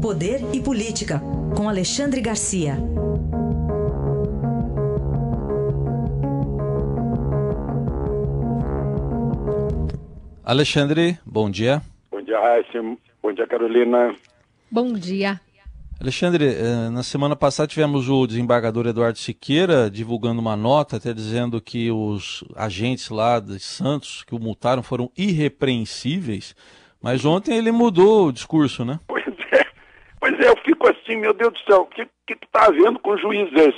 Poder e Política, com Alexandre Garcia. Alexandre, bom dia. Bom dia, Raíssa. Bom dia, Carolina. Bom dia. Alexandre, eh, na semana passada tivemos o desembargador Eduardo Siqueira divulgando uma nota, até dizendo que os agentes lá de Santos que o multaram foram irrepreensíveis, mas ontem ele mudou o discurso, né? Pois pois eu fico assim, meu Deus do céu, o que está havendo com juízes?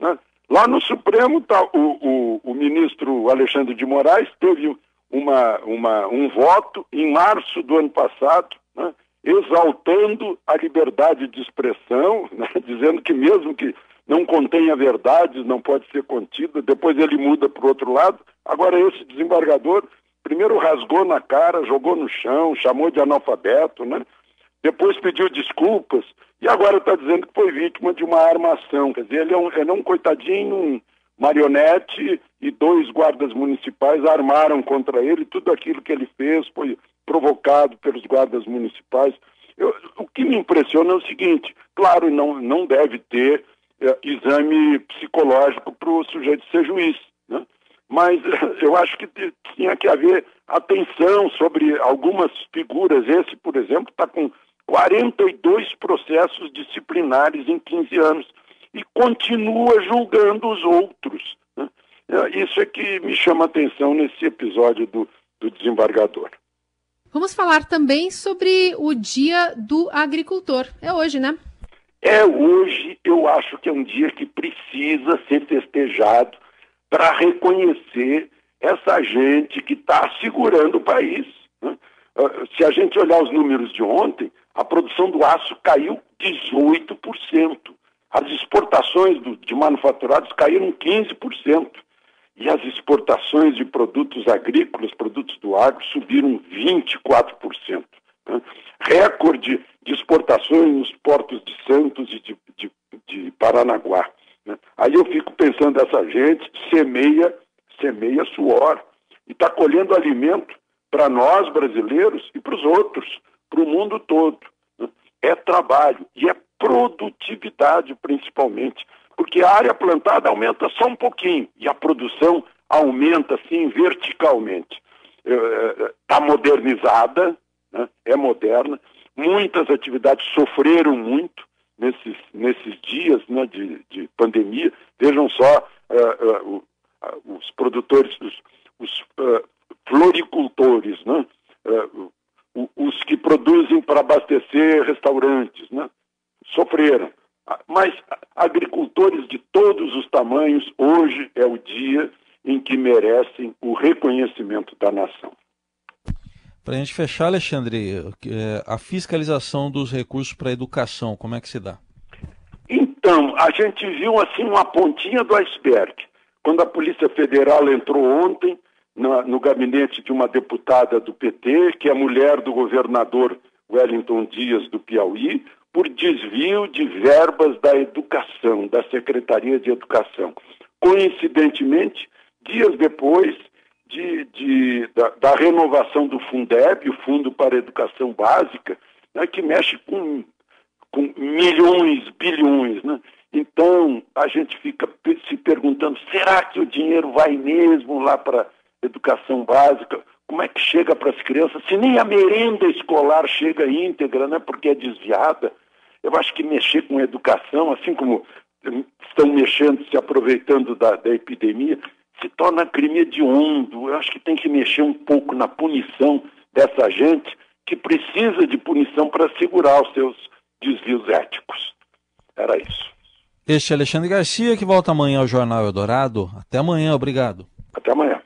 Né? Lá no Supremo tá, o, o, o, ministro Alexandre de Moraes teve uma, uma, um voto em março do ano passado, né? exaltando a liberdade de expressão, né, dizendo que mesmo que não contenha verdades, não pode ser contida, depois ele muda para o outro lado. Agora, esse desembargador, primeiro rasgou na cara, jogou no chão, chamou de analfabeto, né? Depois pediu desculpas, e agora está dizendo que foi vítima de uma armação. Quer dizer, ele é um, ele é um coitadinho, um marionete, e dois guardas municipais armaram contra ele, tudo aquilo que ele fez foi provocado pelos guardas municipais. Eu, o que me impressiona é o seguinte: claro, não, não deve ter é, exame psicológico para o sujeito ser juiz, né? mas eu acho que tinha que haver atenção sobre algumas figuras. Esse, por exemplo, está com 42 processos disciplinares em 15 anos e continua julgando os outros. Né? É, isso é que me chama a atenção nesse episódio do, do desembargador. Vamos falar também sobre o Dia do Agricultor. É hoje, né? É hoje, eu acho que é um dia que precisa ser festejado para reconhecer essa gente que está segurando o país. Ah, se a gente olhar os números de ontem, a produção do aço caiu 18%. As exportações do, de manufaturados caíram 15%. E as exportações de produtos agrícolas, produtos do agro, subiram 24%. Né? Recorde de exportações nos portos de Santos e de, de, de Paranaguá. Né? Aí eu fico pensando, essa gente semeia, semeia suor e está colhendo alimento para nós brasileiros e para os outros, para o mundo todo. Né? É trabalho e é produtividade principalmente porque a área plantada aumenta só um pouquinho e a produção aumenta assim verticalmente. Está modernizada, né? é moderna, muitas atividades sofreram muito nesses, nesses dias né, de, de pandemia. Vejam só uh, uh, uh, os produtores, os, os floricultores, né? os que produzem para abastecer restaurantes, né? sofreram. Mas agricultores de todos os tamanhos, hoje é o dia em que merecem o reconhecimento da nação. Para a gente fechar, Alexandre, é, a fiscalização dos recursos para a educação, como é que se dá? Então, a gente viu assim uma pontinha do iceberg. Quando a Polícia Federal entrou ontem no, no gabinete de uma deputada do PT, que é mulher do governador Wellington Dias do Piauí, por desvio de verbas da educação, da Secretaria de Educação. Coincidentemente, dias depois de, de da, da, renovação do Fundeb, o Fundo para a Educação Básica, né, que mexe com, com milhões, bilhões. Né? Então, a gente fica se perguntando: será que o dinheiro vai mesmo lá para educação básica? Como é que chega para as crianças? Se nem a merenda escolar chega íntegra, né, porque é desviada. Eu acho que mexer com educação, assim como estão mexendo, se aproveitando da, da epidemia, se torna crime hediondo. Eu acho que tem que mexer um pouco na punição dessa gente que precisa de punição para segurar os seus desvios éticos. Era isso. Este é Alexandre Garcia, que volta amanhã ao Jornal Eldorado. Até amanhã, obrigado. Até amanhã.